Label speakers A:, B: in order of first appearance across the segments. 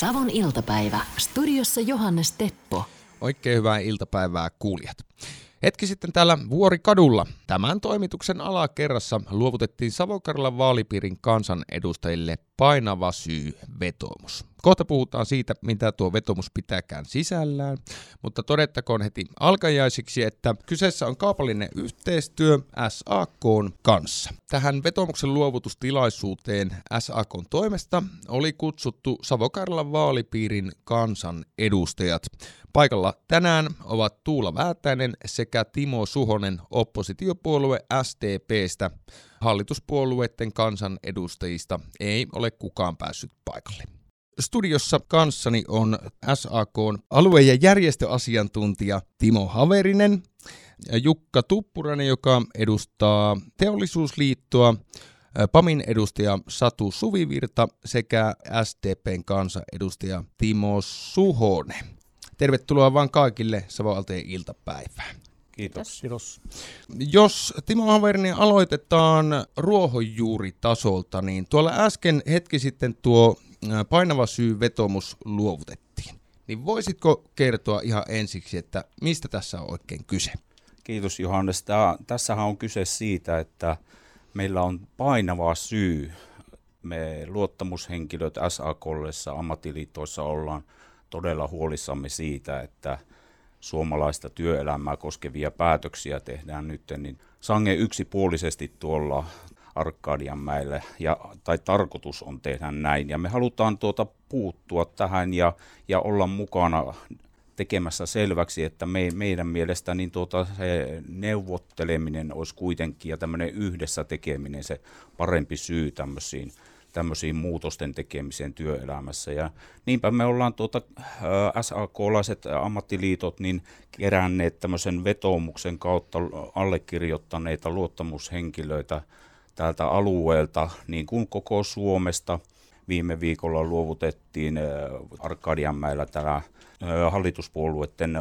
A: Savon iltapäivä. Studiossa Johannes Teppo.
B: Oikein hyvää iltapäivää kuulijat. Hetki sitten täällä Vuorikadulla tämän toimituksen alakerrassa luovutettiin Savokarlan vaalipiirin kansanedustajille painava syy vetoomus. Kohta puhutaan siitä, mitä tuo vetomus pitääkään sisällään, mutta todettakoon heti alkajaisiksi, että kyseessä on kaupallinen yhteistyö SAK kanssa. Tähän vetomuksen luovutustilaisuuteen SAK toimesta oli kutsuttu Savokarlan vaalipiirin kansanedustajat. Paikalla tänään ovat Tuula Väätäinen sekä Timo Suhonen oppositiopuolue STPstä. Hallituspuolueiden kansanedustajista ei ole kukaan päässyt paikalle. Studiossa kanssani on SAK alue- ja järjestöasiantuntija Timo Haverinen, Jukka Tuppurainen, joka edustaa Teollisuusliittoa, PAMin edustaja Satu Suvivirta sekä STPn kansanedustaja Timo Suhonen. Tervetuloa vaan kaikille Savoalteen iltapäivään.
C: Kiitos. Kiitos.
B: Jos Timo Haverinen aloitetaan ruohonjuuritasolta, niin tuolla äsken hetki sitten tuo painava syy vetomus luovutettiin. Niin voisitko kertoa ihan ensiksi, että mistä tässä on oikein kyse?
C: Kiitos Johannes. Tää, tässähän on kyse siitä, että meillä on painava syy. Me luottamushenkilöt SAKllessa ammattiliittoissa ollaan todella huolissamme siitä, että suomalaista työelämää koskevia päätöksiä tehdään nyt, niin sange yksipuolisesti tuolla Arkadianmäelle, ja, tai tarkoitus on tehdä näin. Ja me halutaan tuota puuttua tähän ja, ja olla mukana tekemässä selväksi, että me, meidän mielestä niin tuota, se neuvotteleminen olisi kuitenkin ja tämmöinen yhdessä tekeminen se parempi syy tämmöisiin tämmöisiin muutosten tekemiseen työelämässä. Ja niinpä me ollaan tuota, SAK-laiset ammattiliitot niin keränneet tämmöisen vetoomuksen kautta allekirjoittaneita luottamushenkilöitä täältä alueelta, niin kuin koko Suomesta. Viime viikolla luovutettiin Arkadianmäellä täällä hallituspuolueiden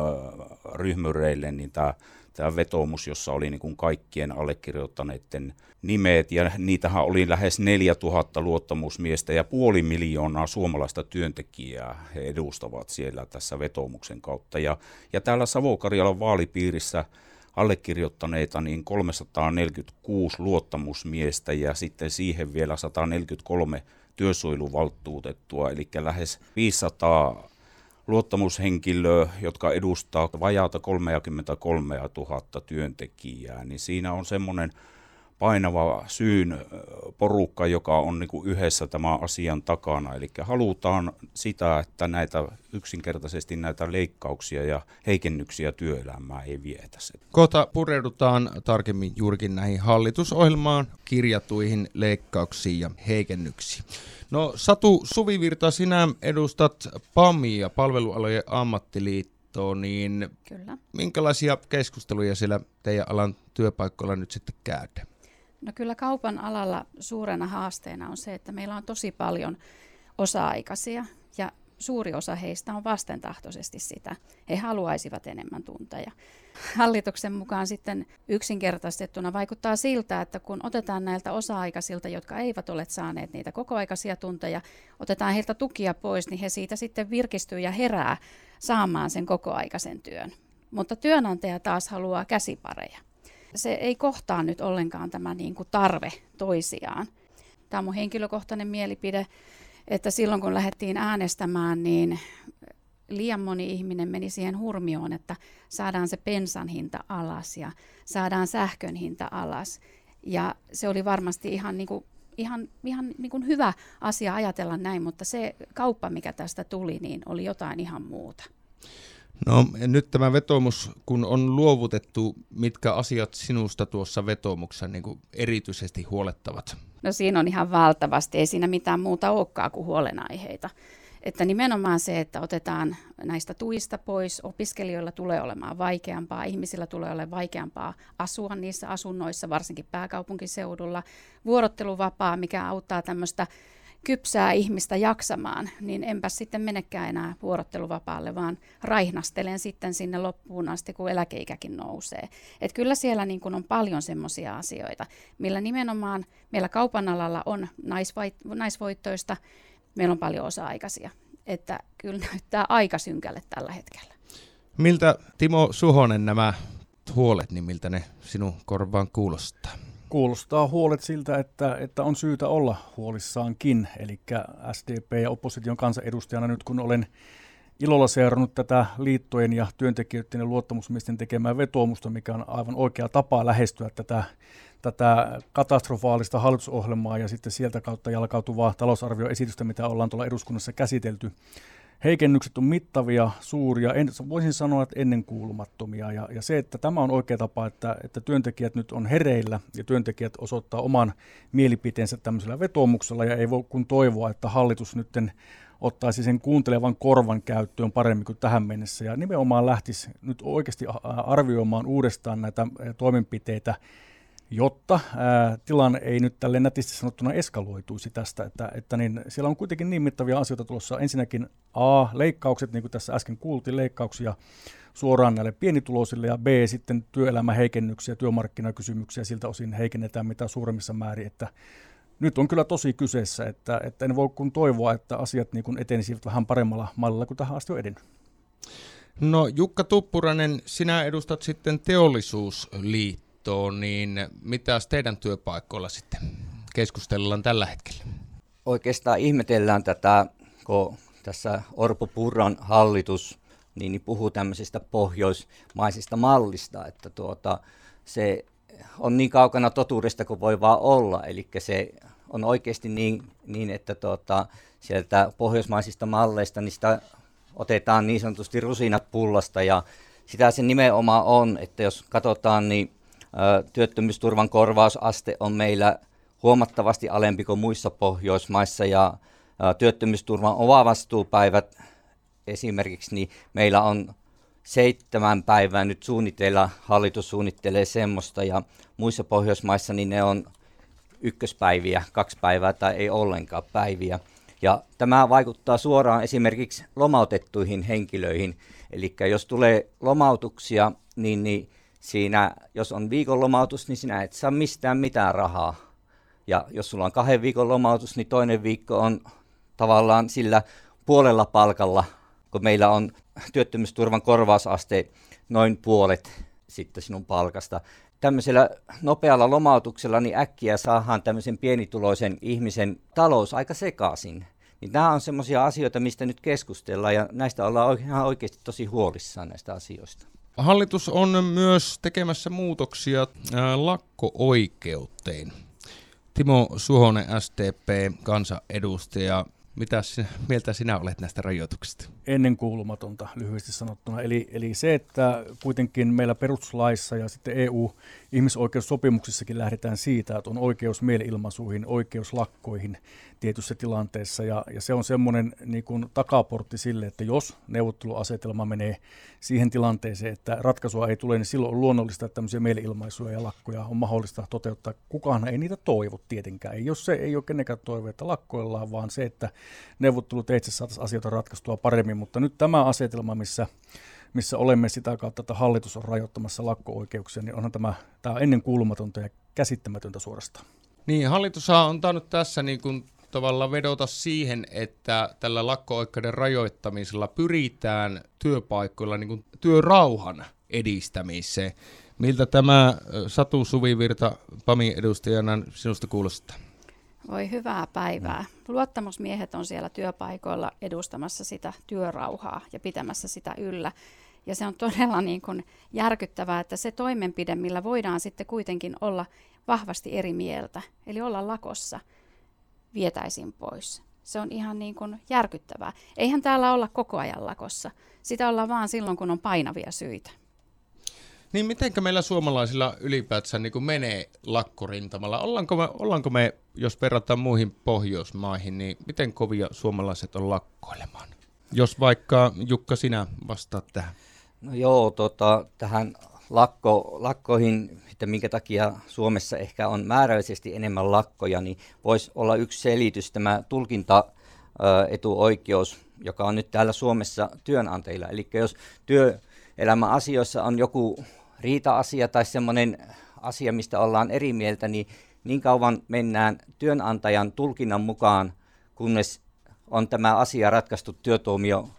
C: ryhmyreille niin tämä tämä vetoomus, jossa oli niin kuin kaikkien allekirjoittaneiden nimet, ja niitähän oli lähes 4000 luottamusmiestä ja puoli miljoonaa suomalaista työntekijää he edustavat siellä tässä vetoomuksen kautta. Ja, ja täällä Savo-Karjalan vaalipiirissä allekirjoittaneita niin 346 luottamusmiestä ja sitten siihen vielä 143 työsuojeluvaltuutettua, eli lähes 500 luottamushenkilöä, jotka edustaa vajaata 33 000 työntekijää, niin siinä on semmoinen painava syyn porukka, joka on niin kuin yhdessä tämän asian takana. Eli halutaan sitä, että näitä yksinkertaisesti näitä leikkauksia ja heikennyksiä työelämää ei vietä.
B: Kohta pureudutaan tarkemmin juurikin näihin hallitusohjelmaan kirjatuihin leikkauksiin ja heikennyksiin. No Satu Suvivirta, sinä edustat PAMia, palvelualojen ammattiliittoa, niin
D: Kyllä.
B: minkälaisia keskusteluja siellä teidän alan työpaikoilla nyt sitten käydään?
D: No kyllä kaupan alalla suurena haasteena on se, että meillä on tosi paljon osa-aikaisia ja suuri osa heistä on vastentahtoisesti sitä. He haluaisivat enemmän tunteja. Hallituksen mukaan sitten yksinkertaistettuna vaikuttaa siltä, että kun otetaan näiltä osa-aikaisilta, jotka eivät ole saaneet niitä kokoaikaisia tunteja, otetaan heiltä tukia pois, niin he siitä sitten virkistyy ja herää saamaan sen kokoaikaisen työn. Mutta työnantaja taas haluaa käsipareja se ei kohtaa nyt ollenkaan tämä niin kuin tarve toisiaan. Tämä on mun henkilökohtainen mielipide, että silloin kun lähdettiin äänestämään, niin liian moni ihminen meni siihen hurmioon, että saadaan se pensan hinta alas ja saadaan sähkön hinta alas. Ja se oli varmasti ihan, niin kuin, ihan, ihan niin kuin hyvä asia ajatella näin, mutta se kauppa, mikä tästä tuli, niin oli jotain ihan muuta.
B: No nyt tämä vetomus, kun on luovutettu, mitkä asiat sinusta tuossa vetomuksessa niin kuin erityisesti huolettavat?
D: No siinä on ihan valtavasti, ei siinä mitään muuta olekaan kuin huolenaiheita. Että nimenomaan se, että otetaan näistä tuista pois, opiskelijoilla tulee olemaan vaikeampaa, ihmisillä tulee olemaan vaikeampaa asua niissä asunnoissa, varsinkin pääkaupunkiseudulla. Vuorotteluvapaa, mikä auttaa tämmöistä kypsää ihmistä jaksamaan, niin enpä sitten menekään enää vuorotteluvapaalle, vaan raihnastelen sitten sinne loppuun asti, kun eläkeikäkin nousee. Et kyllä siellä niin kun on paljon semmoisia asioita, millä nimenomaan meillä kaupan alalla on naisvoittoista, meillä on paljon osa-aikaisia. että kyllä näyttää aika synkälle tällä hetkellä.
B: Miltä Timo Suhonen nämä huolet, niin miltä ne sinun korvaan kuulostaa?
E: Kuulostaa huolet siltä, että, että on syytä olla huolissaankin. Eli SDP ja opposition kansanedustajana nyt kun olen ilolla seurannut tätä liittojen ja työntekijöiden ja luottamusmiesten tekemää vetoomusta, mikä on aivan oikea tapa lähestyä tätä, tätä katastrofaalista hallitusohjelmaa ja sitten sieltä kautta jalkautuvaa talousarvioesitystä, mitä ollaan tuolla eduskunnassa käsitelty. Heikennykset on mittavia, suuria, en, voisin sanoa, että ennenkuulumattomia. Ja, ja se, että tämä on oikea tapa, että, että työntekijät nyt on hereillä ja työntekijät osoittaa oman mielipiteensä tämmöisellä vetoomuksella ja ei voi kun toivoa, että hallitus nytten ottaisi sen kuuntelevan korvan käyttöön paremmin kuin tähän mennessä ja nimenomaan lähtisi nyt oikeasti arvioimaan uudestaan näitä toimenpiteitä, jotta ää, tilanne ei nyt tälle nätisti sanottuna eskaloituisi tästä, että, että niin, siellä on kuitenkin niin mittavia asioita tulossa. Ensinnäkin A, leikkaukset, niin kuin tässä äsken kuultiin, leikkauksia suoraan näille pienituloisille, ja B, sitten työelämäheikennyksiä, työmarkkinakysymyksiä siltä osin heikennetään mitä suuremmissa määrin, että nyt on kyllä tosi kyseessä, että, että en voi kun toivoa, että asiat niin kuin etenisivät vähän paremmalla mallilla kuin tähän asti on edennyt.
B: No Jukka Tuppurainen, sinä edustat sitten teollisuusliittoon, niin mitä teidän työpaikoilla sitten keskustellaan tällä hetkellä?
F: Oikeastaan ihmetellään tätä, kun tässä Orpo Purran hallitus niin, niin puhuu tämmöisestä pohjoismaisista mallista, että tuota, se on niin kaukana totuudesta kuin voi vaan olla. Eli se on oikeasti niin, niin että tuota, sieltä pohjoismaisista malleista sitä otetaan niin sanotusti rusinat pullasta ja sitä se nimenomaan on, että jos katsotaan, niin työttömyysturvan korvausaste on meillä huomattavasti alempi kuin muissa Pohjoismaissa ja työttömyysturvan ovavastuupäivät esimerkiksi, niin meillä on seitsemän päivää nyt suunnitella, hallitus suunnittelee semmoista ja muissa Pohjoismaissa niin ne on ykköspäiviä, kaksi päivää tai ei ollenkaan päiviä. Ja tämä vaikuttaa suoraan esimerkiksi lomautettuihin henkilöihin. Eli jos tulee lomautuksia, niin, niin siinä, jos on viikon lomautus, niin sinä et saa mistään mitään rahaa. Ja jos sulla on kahden viikon lomautus, niin toinen viikko on tavallaan sillä puolella palkalla, kun meillä on työttömyysturvan korvausaste noin puolet sitten sinun palkasta. Tämmöisellä nopealla lomautuksella niin äkkiä saadaan tämmöisen pienituloisen ihmisen talous aika sekaisin. Niin nämä on semmoisia asioita, mistä nyt keskustellaan ja näistä ollaan ihan oikeasti tosi huolissaan näistä asioista.
B: Hallitus on myös tekemässä muutoksia lakko-oikeuteen. Timo Suhonen, STP, kansanedustaja. Mitä mieltä sinä olet näistä rajoituksista?
E: Ennenkuulumatonta lyhyesti sanottuna. Eli, eli se, että kuitenkin meillä perustuslaissa ja sitten EU-ihmisoikeussopimuksissakin lähdetään siitä, että on oikeus mielilmaisuihin, oikeus lakkoihin, tietyssä tilanteessa. Ja, ja se on semmoinen niin kuin takaportti sille, että jos neuvotteluasetelma menee siihen tilanteeseen, että ratkaisua ei tule, niin silloin on luonnollista, että tämmöisiä mielilmaisuja ja lakkoja on mahdollista toteuttaa. Kukaan ei niitä toivo tietenkään. Ei, jos se ei ole kenenkään toive, että lakkoillaan, vaan se, että neuvotteluteitse saataisiin asioita ratkaistua paremmin. Mutta nyt tämä asetelma, missä missä olemme sitä kautta, että hallitus on rajoittamassa lakko-oikeuksia, niin onhan tämä, tämä ennen kuulumatonta ja käsittämätöntä suorastaan.
B: Niin, hallitus on tainnut tässä niin kuin tavallaan vedota siihen, että tällä lakko-oikeuden rajoittamisella pyritään työpaikoilla niin kuin työrauhan edistämiseen. Miltä tämä Satu Suvivirta PAMI edustajana sinusta kuulostaa?
D: Voi hyvää päivää. Luottamusmiehet on siellä työpaikoilla edustamassa sitä työrauhaa ja pitämässä sitä yllä. Ja se on todella niin kuin järkyttävää, että se toimenpide, millä voidaan sitten kuitenkin olla vahvasti eri mieltä, eli olla lakossa – vietäisiin pois. Se on ihan niin kuin järkyttävää. Eihän täällä olla koko ajan lakossa. Sitä ollaan vaan silloin, kun on painavia syitä.
B: Niin mitenkä meillä suomalaisilla ylipäätään niin kuin menee lakkorintamalla? Ollaanko me, ollaanko me, jos verrataan muihin Pohjoismaihin, niin miten kovia suomalaiset on lakkoilemaan? Jos vaikka Jukka sinä vastaat tähän.
F: No joo, tota, tähän lakko, lakkoihin, että minkä takia Suomessa ehkä on määräisesti enemmän lakkoja, niin voisi olla yksi selitys tämä tulkintaetuoikeus, joka on nyt täällä Suomessa työnantajilla. Eli jos työelämän asioissa on joku riita-asia tai semmoinen asia, mistä ollaan eri mieltä, niin niin kauan mennään työnantajan tulkinnan mukaan, kunnes on tämä asia ratkaistu työtuomio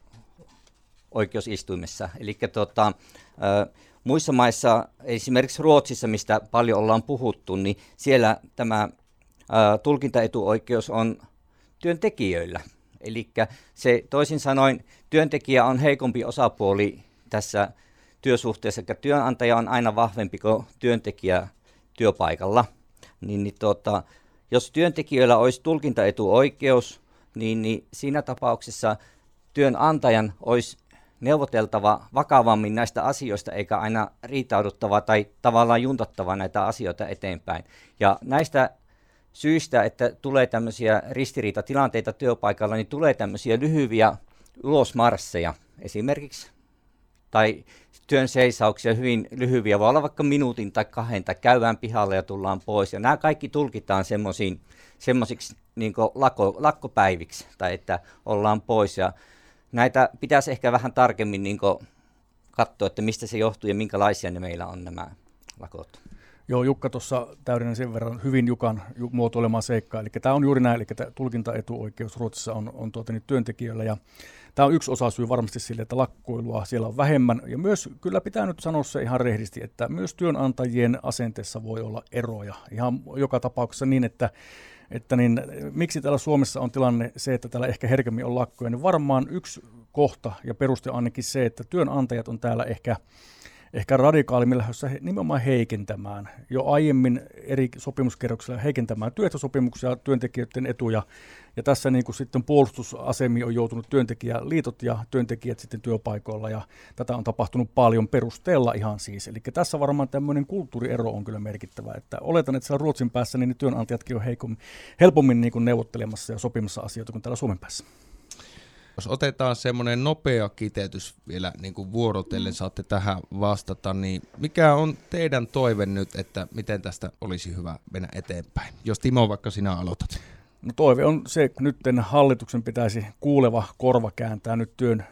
F: oikeusistuimessa. Eli tota, muissa maissa, esimerkiksi Ruotsissa, mistä paljon ollaan puhuttu, niin siellä tämä tulkintaetuoikeus on työntekijöillä. Eli se toisin sanoen työntekijä on heikompi osapuoli tässä työsuhteessa, että työnantaja on aina vahvempi kuin työntekijä työpaikalla. Niin, niin tota, jos työntekijöillä olisi tulkintaetuoikeus, niin, niin siinä tapauksessa työnantajan olisi neuvoteltava vakavammin näistä asioista, eikä aina riitauduttava tai tavallaan juntattava näitä asioita eteenpäin. Ja näistä syistä, että tulee tämmöisiä ristiriitatilanteita työpaikalla, niin tulee tämmöisiä lyhyviä ulosmarsseja esimerkiksi, tai työn seisauksia hyvin lyhyviä, voi olla vaikka minuutin tai kahden, tai käydään pihalle ja tullaan pois. Ja nämä kaikki tulkitaan semmoisiksi niin lakko, lakkopäiviksi, tai että ollaan pois. Ja näitä pitäisi ehkä vähän tarkemmin niin katsoa, että mistä se johtuu ja minkälaisia ne meillä on nämä lakot.
E: Joo, Jukka tuossa täydennän sen verran hyvin Jukan muotoilemaa seikkaa. Eli tämä on juuri näin, eli tämä tulkintaetuoikeus Ruotsissa on, on tuota, niin työntekijöillä. Ja tämä on yksi osa syy varmasti sille, että lakkoilua siellä on vähemmän. Ja myös kyllä pitää nyt sanoa se ihan rehdisti, että myös työnantajien asenteessa voi olla eroja. Ihan joka tapauksessa niin, että että niin, miksi täällä Suomessa on tilanne se, että täällä ehkä herkemmin on lakkoja, niin varmaan yksi kohta ja peruste ainakin se, että työnantajat on täällä ehkä ehkä radikaalimmilla lähdössä nimenomaan heikentämään jo aiemmin eri sopimuskerroksilla heikentämään työehtosopimuksia, työntekijöiden etuja. Ja tässä niin kuin sitten puolustusasemi on joutunut työntekijäliitot ja työntekijät sitten työpaikoilla ja tätä on tapahtunut paljon perusteella ihan siis. Eli tässä varmaan tämmöinen kulttuuriero on kyllä merkittävä. Että oletan, että siellä Ruotsin päässä niin työnantajatkin on heikommin, helpommin niin kuin neuvottelemassa ja sopimassa asioita kuin täällä Suomen päässä.
B: Jos otetaan semmoinen nopea kiteytys vielä niin kuin vuorotellen, mm. saatte tähän vastata, niin mikä on teidän toive nyt, että miten tästä olisi hyvä mennä eteenpäin? Jos Timo, vaikka sinä aloitat.
E: No toive on se, että nyt hallituksen pitäisi kuuleva korva kääntää nyt työn,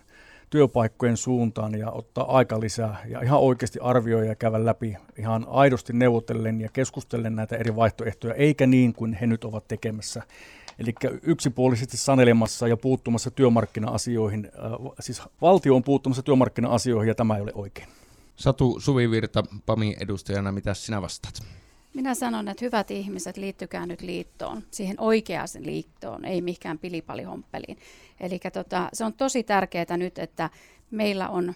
E: työpaikkojen suuntaan ja ottaa aika lisää ja ihan oikeasti arvioida ja käydä läpi ihan aidosti neuvotellen ja keskustellen näitä eri vaihtoehtoja, eikä niin kuin he nyt ovat tekemässä Eli yksipuolisesti sanelemassa ja puuttumassa työmarkkina-asioihin, äh, siis valtio on puuttumassa työmarkkina-asioihin ja tämä ei ole oikein.
B: Satu Suvivirta, PAMI edustajana, mitä sinä vastaat?
D: Minä sanon, että hyvät ihmiset, liittykää nyt liittoon, siihen oikeaan liittoon, ei mikään pilipalihomppeliin. Eli tota, se on tosi tärkeää nyt, että meillä on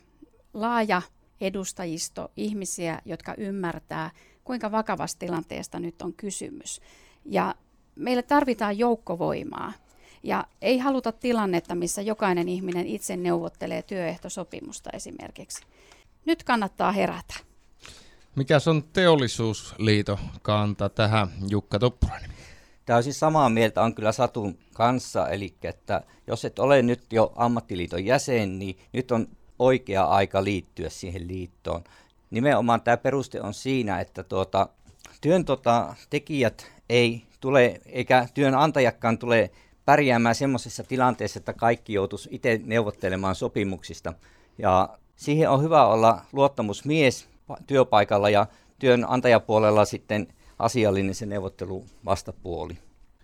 D: laaja edustajisto ihmisiä, jotka ymmärtää, kuinka vakavasta tilanteesta nyt on kysymys. Ja meille tarvitaan joukkovoimaa. Ja ei haluta tilannetta, missä jokainen ihminen itse neuvottelee työehtosopimusta esimerkiksi. Nyt kannattaa herätä.
B: Mikä on teollisuusliito kanta tähän, Jukka Tuppurainen?
F: Tämä on siis samaa mieltä on kyllä Satun kanssa, eli että jos et ole nyt jo ammattiliiton jäsen, niin nyt on oikea aika liittyä siihen liittoon. Nimenomaan tämä peruste on siinä, että tuota, työn tota, tekijät ei tule, eikä työnantajakaan tule pärjäämään semmoisessa tilanteessa, että kaikki joutuisi itse neuvottelemaan sopimuksista. Ja siihen on hyvä olla luottamusmies työpaikalla ja työnantajapuolella sitten asiallinen se neuvottelu vastapuoli.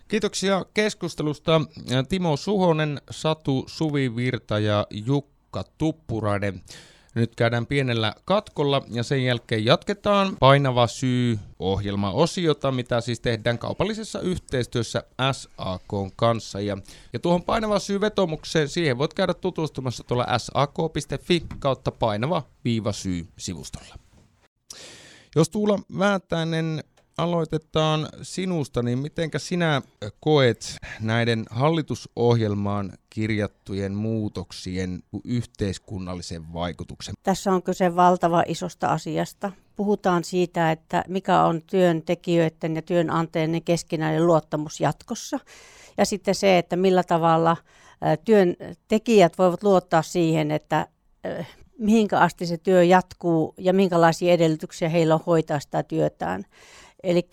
B: Kiitoksia keskustelusta Timo Suhonen, Satu Suvivirta ja Jukka Tuppurainen. Nyt käydään pienellä katkolla ja sen jälkeen jatketaan painava syy ohjelmaosiota, mitä siis tehdään kaupallisessa yhteistyössä SAK kanssa. Ja, ja tuohon painava syy vetomukseen, siihen voit käydä tutustumassa tuolla sak.fi kautta painava viiva syy sivustolla. Jos Tuula Väätäinen aloitetaan sinusta, niin mitenkä sinä koet näiden hallitusohjelmaan kirjattujen muutoksien yhteiskunnallisen vaikutuksen?
G: Tässä on kyse valtava isosta asiasta. Puhutaan siitä, että mikä on työntekijöiden ja työnantajien keskinäinen luottamus jatkossa. Ja sitten se, että millä tavalla työntekijät voivat luottaa siihen, että mihinkä asti se työ jatkuu ja minkälaisia edellytyksiä heillä on hoitaa sitä työtään. Eli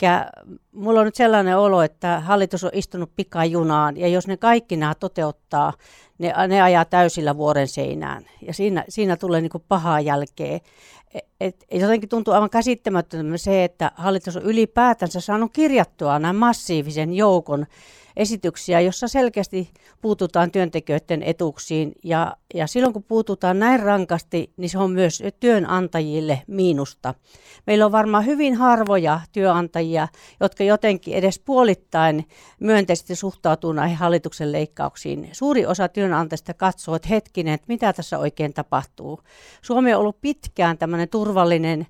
G: mulla on nyt sellainen olo, että hallitus on istunut pikajunaan ja jos ne kaikki nämä toteuttaa, ne, ne ajaa täysillä vuoren seinään ja siinä, siinä tulee niin pahaa jälkeä. Et, et, jotenkin tuntuu aivan käsittämättömän se, että hallitus on ylipäätänsä saanut kirjattua näin massiivisen joukon esityksiä, jossa selkeästi puututaan työntekijöiden etuuksiin. Ja, ja silloin kun puututaan näin rankasti, niin se on myös työnantajille miinusta. Meillä on varmaan hyvin harvoja työnantajia, jotka jotenkin edes puolittain myönteisesti suhtautuu näihin hallituksen leikkauksiin. Suuri osa työnantajista katsoo, että hetkinen, että mitä tässä oikein tapahtuu. Suomi on ollut pitkään tämmöinen turvallinen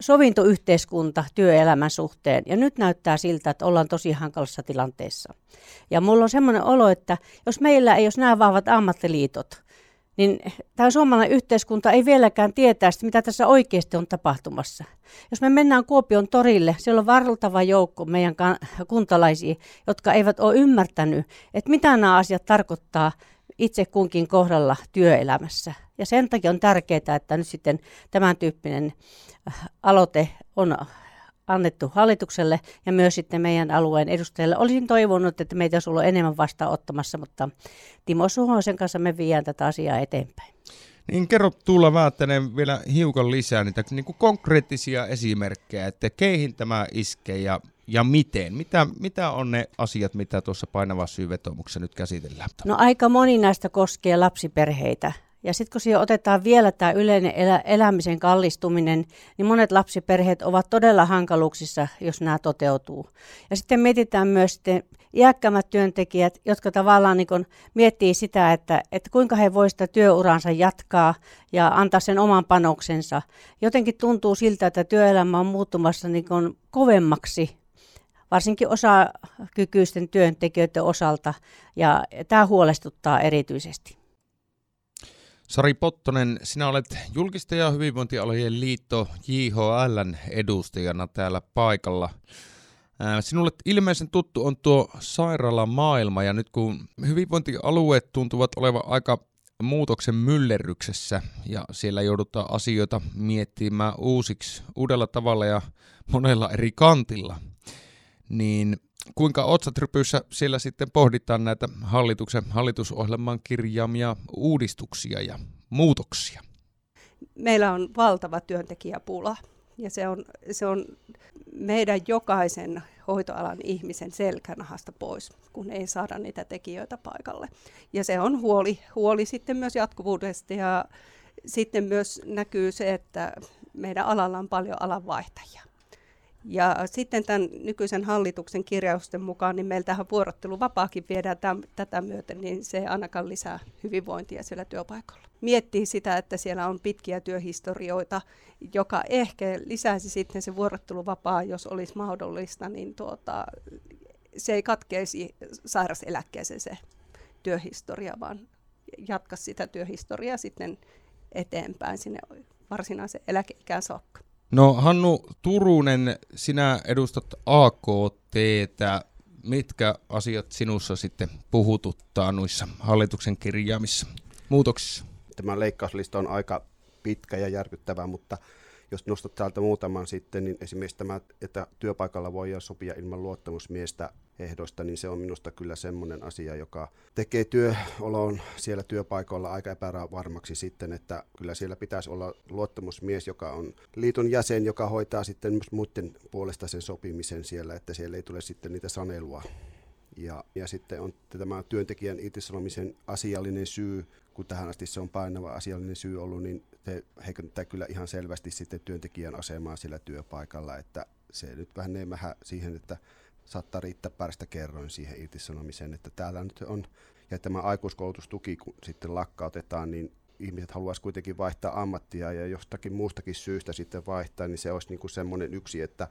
G: sovintoyhteiskunta työelämän suhteen. Ja nyt näyttää siltä, että ollaan tosi hankalassa tilanteessa. Ja mulla on semmoinen olo, että jos meillä ei olisi nämä vahvat ammattiliitot, niin tämä suomalainen yhteiskunta ei vieläkään tietää sitä, mitä tässä oikeasti on tapahtumassa. Jos me mennään Kuopion torille, siellä on valtava joukko meidän kuntalaisia, jotka eivät ole ymmärtänyt, että mitä nämä asiat tarkoittaa itse kunkin kohdalla työelämässä. Ja sen takia on tärkeää, että nyt sitten tämän tyyppinen äh, aloite on annettu hallitukselle ja myös sitten meidän alueen edustajille. Olisin toivonut, että meitä olisi ollut enemmän vastaanottamassa, mutta Timo Suhosen kanssa me viedään tätä asiaa eteenpäin.
B: Niin kerro Tuula Väättänen vielä hiukan lisää niitä niin kuin konkreettisia esimerkkejä, että keihin tämä iskee ja ja miten? Mitä, mitä on ne asiat, mitä tuossa painavassa syyvetomuksessa nyt käsitellään?
G: No aika moni näistä koskee lapsiperheitä. Ja sitten kun siihen otetaan vielä tämä yleinen elä, elämisen kallistuminen, niin monet lapsiperheet ovat todella hankaluuksissa, jos nämä toteutuu. Ja sitten mietitään myös sitten iäkkämät työntekijät, jotka tavallaan niin miettii sitä, että, että kuinka he voisivat sitä työuransa jatkaa ja antaa sen oman panoksensa. Jotenkin tuntuu siltä, että työelämä on muuttumassa niin kovemmaksi varsinkin osakykyisten työntekijöiden osalta, ja tämä huolestuttaa erityisesti.
B: Sari Pottonen, sinä olet julkisten ja hyvinvointialojen liitto JHLn edustajana täällä paikalla. Sinulle ilmeisen tuttu on tuo sairaalamaailma ja nyt kun hyvinvointialueet tuntuvat olevan aika muutoksen myllerryksessä ja siellä joudutaan asioita miettimään uusiksi uudella tavalla ja monella eri kantilla – niin kuinka otsatrypyissä siellä sitten pohditaan näitä hallituksen hallitusohjelman kirjaamia uudistuksia ja muutoksia?
H: Meillä on valtava työntekijäpula ja se on, se on meidän jokaisen hoitoalan ihmisen selkänahasta pois, kun ei saada niitä tekijöitä paikalle. Ja se on huoli, huoli sitten myös jatkuvuudesta ja sitten myös näkyy se, että meidän alalla on paljon alanvaihtajia. Ja sitten tämän nykyisen hallituksen kirjausten mukaan, niin meiltähän vuorotteluvapaakin viedään täm, tätä myöten, niin se ainakaan lisää hyvinvointia siellä työpaikalla. Miettii sitä, että siellä on pitkiä työhistorioita, joka ehkä lisäisi sitten se vuorotteluvapaa, jos olisi mahdollista, niin tuota, se ei katkeisi sairaseläkkeeseen se työhistoria, vaan jatka sitä työhistoriaa sitten eteenpäin sinne varsinaisen eläkeikään saakka.
B: No Hannu Turunen, sinä edustat AKT. Mitkä asiat sinussa sitten puhututtaa noissa hallituksen kirjaamissa muutoksissa?
I: Tämä leikkauslista on aika pitkä ja järkyttävä, mutta jos nostat täältä muutaman sitten, niin esimerkiksi tämä, että työpaikalla voidaan sopia ilman luottamusmiestä ehdoista, niin se on minusta kyllä semmoinen asia, joka tekee työoloon siellä työpaikoilla aika epävarmaksi sitten, että kyllä siellä pitäisi olla luottamusmies, joka on liiton jäsen, joka hoitaa sitten myös muiden puolesta sen sopimisen siellä, että siellä ei tule sitten niitä sanelua. Ja, ja sitten on tämä työntekijän irtisanomisen asiallinen syy, kun tähän asti se on painava asiallinen syy ollut, niin se heikentää kyllä ihan selvästi sitten työntekijän asemaa sillä työpaikalla, että se nyt vähän enemmän siihen, että saattaa riittää päästä kerroin siihen irtisanomiseen, että täällä nyt on, ja tämä aikuiskoulutustuki kun sitten lakkautetaan, niin ihmiset haluaisi kuitenkin vaihtaa ammattia ja jostakin muustakin syystä sitten vaihtaa, niin se olisi niin kuin semmoinen yksi, että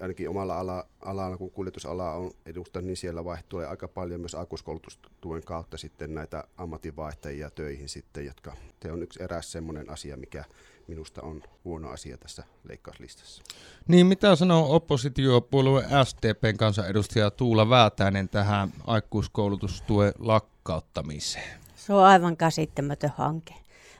I: ainakin omalla ala, alalla, kun kuljetusala on edustan, niin siellä vaihtuu aika paljon myös aikuiskoulutustuen kautta sitten näitä ammatinvaihtajia töihin sitten, jotka se on yksi eräs semmoinen asia, mikä minusta on huono asia tässä leikkauslistassa.
B: Niin, mitä sanoo oppositiopuolue STPn kansanedustaja Tuula Väätäinen tähän aikuiskoulutustuen lakkauttamiseen?
G: Se on aivan käsittämätön hanke.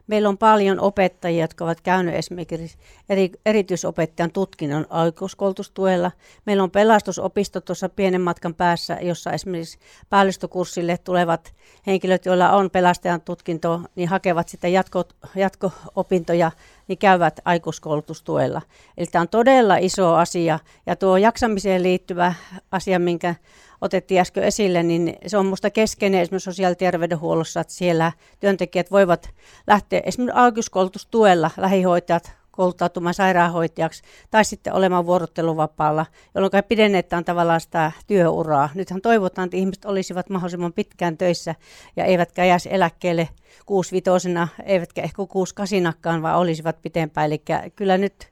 G: Meillä on paljon opettajia, jotka ovat käyneet esimerkiksi eri, erityisopettajan tutkinnon aikuiskoulutustuella. Meillä on pelastusopisto tuossa pienen matkan päässä, jossa esimerkiksi päällystökurssille tulevat henkilöt, joilla on pelastajan tutkinto, niin hakevat sitten jatko, jatko-opintoja, niin käyvät aikuiskoulutustuella. Eli tämä on todella iso asia. Ja tuo jaksamiseen liittyvä asia, minkä otettiin äsken esille, niin se on minusta keskeinen esimerkiksi sosiaali- ja terveydenhuollossa, että siellä työntekijät voivat lähteä esimerkiksi alkuskoulutustuella, lähihoitajat kouluttautumaan sairaanhoitajaksi tai sitten olemaan vuorotteluvapaalla, jolloin pidennetään tavallaan sitä työuraa. Nythän toivotaan, että ihmiset olisivat mahdollisimman pitkään töissä ja eivätkä jäisi eläkkeelle kuusivitosena, eivätkä ehkä kuusikasinakaan, vaan olisivat pitempään. Eli kyllä nyt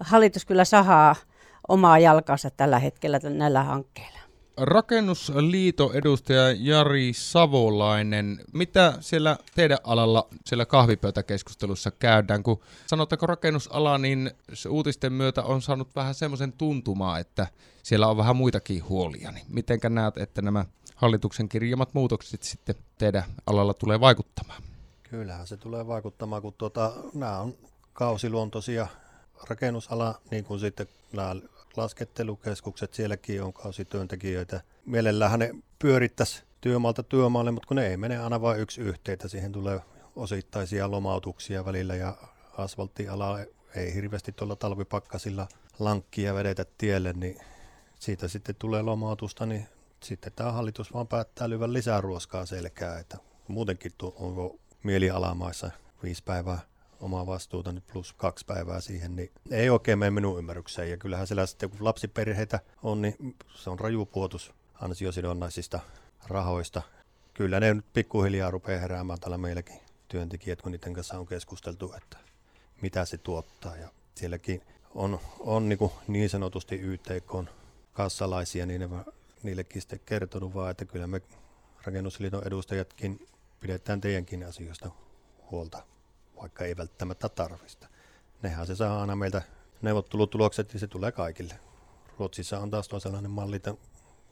G: hallitus kyllä sahaa omaa jalkansa tällä hetkellä näillä hankkeilla.
B: Rakennusliiton edustaja Jari Savolainen, mitä siellä teidän alalla siellä kahvipöytäkeskustelussa käydään, kun sanottako rakennusala, niin se uutisten myötä on saanut vähän semmoisen tuntumaa, että siellä on vähän muitakin huolia, niin mitenkä näet, että nämä hallituksen kirjamat muutokset sitten teidän alalla tulee vaikuttamaan?
J: Kyllähän se tulee vaikuttamaan, kun tuota, nämä on kausiluontoisia. Rakennusala, niin kuin sitten nämä laskettelukeskukset, sielläkin on kausityöntekijöitä. Mielellään ne pyörittäisi työmaalta työmaalle, mutta kun ne ei mene aina vain yksi yhteitä, siihen tulee osittaisia lomautuksia välillä ja asfalttiala ei hirveästi tuolla talvipakkasilla lankkia vedetä tielle, niin siitä sitten tulee lomautusta, niin sitten tämä hallitus vaan päättää lyvän lisää ruoskaa selkää, että muutenkin onko mielialamaissa viisi päivää omaa vastuuta nyt plus kaksi päivää siihen, niin ei oikein mene minun ymmärrykseen. Ja kyllähän siellä sitten, kun lapsiperheitä on, niin se on raju puotus ansiosidonnaisista rahoista. Kyllä ne nyt pikkuhiljaa rupeaa heräämään täällä meilläkin työntekijät, kun niiden kanssa on keskusteltu, että mitä se tuottaa. Ja sielläkin on, on niin, niin sanotusti YTK kassalaisia, niin ne, niillekin sitten kertonut vaan, että kyllä me rakennusliiton edustajatkin pidetään teidänkin asioista huolta vaikka ei välttämättä tarvista. Nehän se saa aina meiltä neuvottelutulokset ja se tulee kaikille. Ruotsissa on taas sellainen malli, että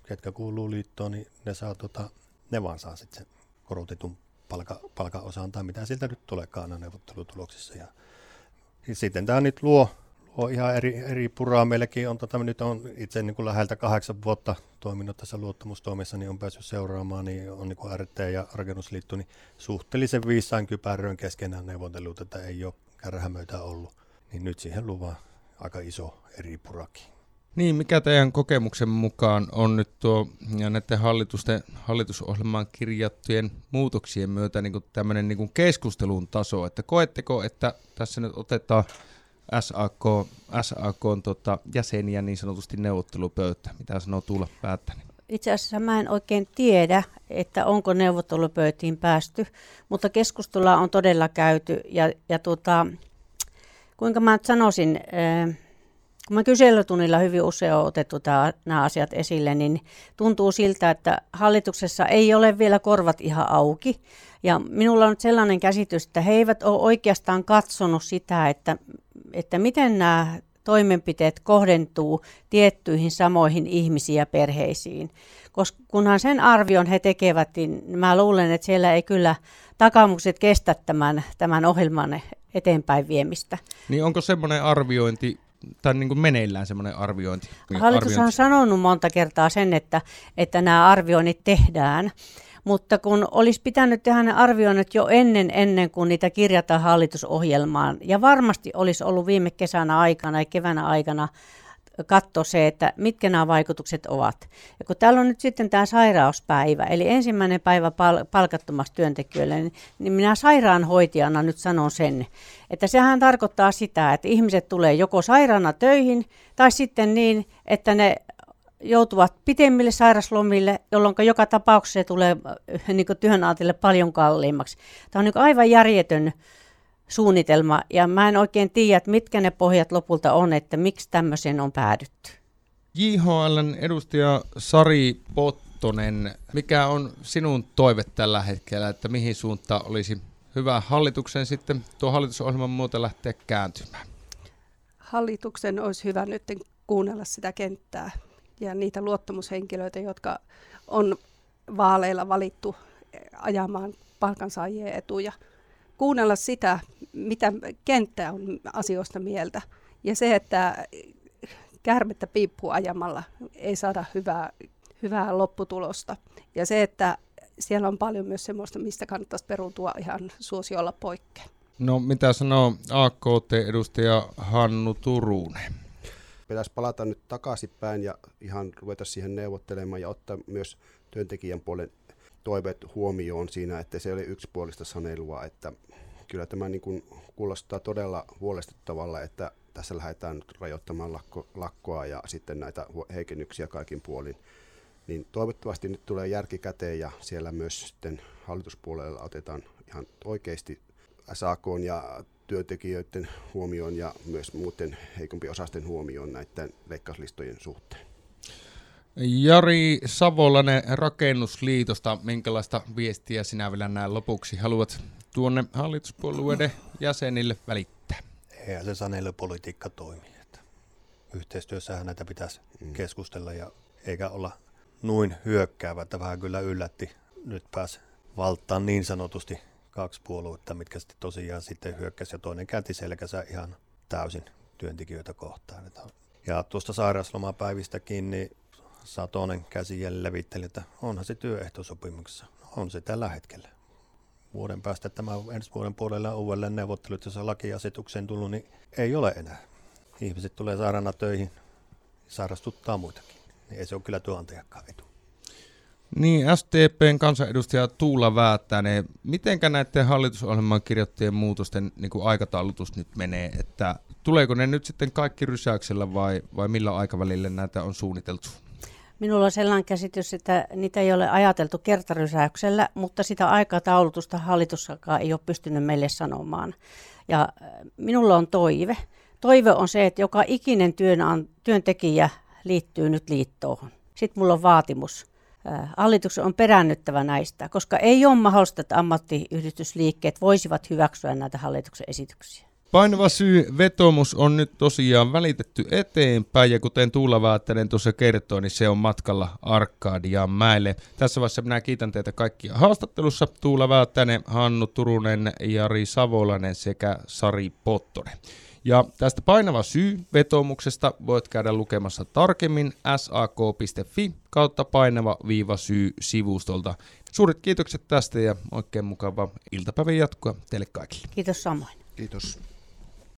J: ketkä kuuluu liittoon, niin ne, saa, tota, ne vaan saa sitten sen korotetun palka, palkaosan tai mitä siltä nyt tuleekaan aina neuvottelutuloksissa. Ja sitten tämä nyt luo on ihan eri, eri puraa. Meilläkin on, tota, nyt on itse niin kuin läheltä kahdeksan vuotta toiminut tässä luottamustoimissa, niin on päässyt seuraamaan, niin on niin kuin RT ja Rakennusliitto, niin suhteellisen viisaan kypäröön keskenään neuvotellut, että ei ole kärhämöitä ollut. Niin nyt siihen luvaa aika iso eri purakin.
B: Niin, mikä teidän kokemuksen mukaan on nyt tuo ja näiden hallitusten, hallitusohjelmaan kirjattujen muutoksien myötä niin tämmöinen niin keskustelun taso, että koetteko, että tässä nyt otetaan SAK, SAK on tota, jäseniä niin sanotusti neuvottelupöytä. Mitä sanoo Tuula Päättäni?
G: Itse asiassa mä en oikein tiedä, että onko neuvottelupöytiin päästy, mutta keskustelua on todella käyty. Ja, ja tota, kuinka mä nyt sanoisin, äh, kun mä kyselytunnilla hyvin usein on otettu tää, nämä asiat esille, niin tuntuu siltä, että hallituksessa ei ole vielä korvat ihan auki. Ja minulla on nyt sellainen käsitys, että he eivät ole oikeastaan katsonut sitä, että että miten nämä toimenpiteet kohdentuu tiettyihin samoihin ihmisiin ja perheisiin. Koska kunhan sen arvion he tekevät, niin mä luulen, että siellä ei kyllä takamukset kestä tämän, tämän ohjelman eteenpäin viemistä.
B: Niin onko semmoinen arviointi, tai niin kuin meneillään semmoinen arviointi?
G: Hallitus arviointi. on sanonut monta kertaa sen, että, että nämä arvioinnit tehdään. Mutta kun olisi pitänyt tehdä ne arvioinnit jo ennen, ennen kuin niitä kirjataan hallitusohjelmaan, ja varmasti olisi ollut viime kesänä aikana ja keväänä aikana katsoa se, että mitkä nämä vaikutukset ovat. Ja kun täällä on nyt sitten tämä sairauspäivä, eli ensimmäinen päivä pal- palkattomasti työntekijöille, niin, niin minä sairaanhoitajana nyt sanon sen, että sehän tarkoittaa sitä, että ihmiset tulee joko sairaana töihin tai sitten niin, että ne joutuvat pitemmille sairaslomille, jolloin joka tapauksessa se tulee äh, niin työnantajille paljon kalliimmaksi. Tämä on niin aivan järjetön suunnitelma ja mä en oikein tiedä, että mitkä ne pohjat lopulta on, että miksi tämmöisen on päädytty.
B: JHLn edustaja Sari Pottonen, mikä on sinun toive tällä hetkellä, että mihin suuntaan olisi hyvä hallituksen sitten tuo hallitusohjelman muuta lähteä kääntymään?
H: Hallituksen olisi hyvä nyt kuunnella sitä kenttää, ja niitä luottamushenkilöitä, jotka on vaaleilla valittu ajamaan palkansaajien etuja. Kuunnella sitä, mitä kenttä on asioista mieltä. Ja se, että kärmettä piippuu ajamalla ei saada hyvää, hyvää lopputulosta. Ja se, että siellä on paljon myös semmoista, mistä kannattaisi peruutua ihan suosiolla poikkeen.
B: No mitä sanoo AKT-edustaja Hannu Turunen?
I: Pitäisi palata nyt takaisinpäin ja ihan ruveta siihen neuvottelemaan ja ottaa myös työntekijän puolen toiveet huomioon siinä, että se oli yksipuolista sanelua, että kyllä tämä niin kuin kuulostaa todella huolestuttavalla, että tässä lähdetään nyt rajoittamaan lakko, lakkoa ja sitten näitä heikennyksiä kaikin puolin. Niin toivottavasti nyt tulee järki käteen ja siellä myös sitten hallituspuolella otetaan ihan oikeasti SAK ja työntekijöiden huomioon ja myös muuten heikompi osasten huomioon näiden leikkauslistojen suhteen.
B: Jari Savolainen Rakennusliitosta, minkälaista viestiä sinä vielä näin lopuksi haluat tuonne hallituspuolueiden jäsenille välittää?
J: Eihän se saneilupolitiikka toimi. Että yhteistyössähän näitä pitäisi mm. keskustella ja eikä olla noin hyökkäävä, että vähän kyllä yllätti. Nyt pääsi valtaan niin sanotusti kaksi puoluetta, mitkä sitten tosiaan sitten hyökkäsi ja toinen käänti selkänsä ihan täysin työntekijöitä kohtaan. Ja tuosta sairauslomapäivistäkin, niin Satonen käsi levitteli, että onhan se työehtosopimuksessa. On se tällä hetkellä. Vuoden päästä tämä ensi vuoden puolella uudelleen neuvottelut, jos on lakiasetukseen tullut, niin ei ole enää. Ihmiset tulee sairaana töihin, sairastuttaa muitakin. Niin ei se ole kyllä työnantajakaan etu.
B: Niin, STPn kansanedustaja Tuula Väättäinen, mitenkä näiden hallitusohjelman kirjoittajien muutosten niin kuin aikataulutus nyt menee, että tuleeko ne nyt sitten kaikki rysäyksellä vai, vai millä aikavälillä näitä on suunniteltu?
G: Minulla on sellainen käsitys, että niitä ei ole ajateltu kertarysäyksellä, mutta sitä aikataulutusta hallitussakaan ei ole pystynyt meille sanomaan. Ja äh, minulla on toive. Toive on se, että joka ikinen työn, työntekijä liittyy nyt liittoon. Sitten mulla on vaatimus. Äh, hallituksen on perännyttävä näistä, koska ei ole mahdollista, että ammattiyhdistysliikkeet voisivat hyväksyä näitä hallituksen esityksiä.
B: Painava syy vetomus on nyt tosiaan välitetty eteenpäin ja kuten Tuula Väättänen tuossa kertoi, niin se on matkalla Arkadian mäelle. Tässä vaiheessa minä kiitän teitä kaikkia haastattelussa. Tuula Väättänen, Hannu Turunen, Jari Savolainen sekä Sari Pottonen. Ja tästä painava syy vetomuksesta voit käydä lukemassa tarkemmin sak.fi kautta painava viiva syy sivustolta. Suuret kiitokset tästä ja oikein mukava iltapäivän jatkoa teille kaikille.
G: Kiitos samoin.
I: Kiitos.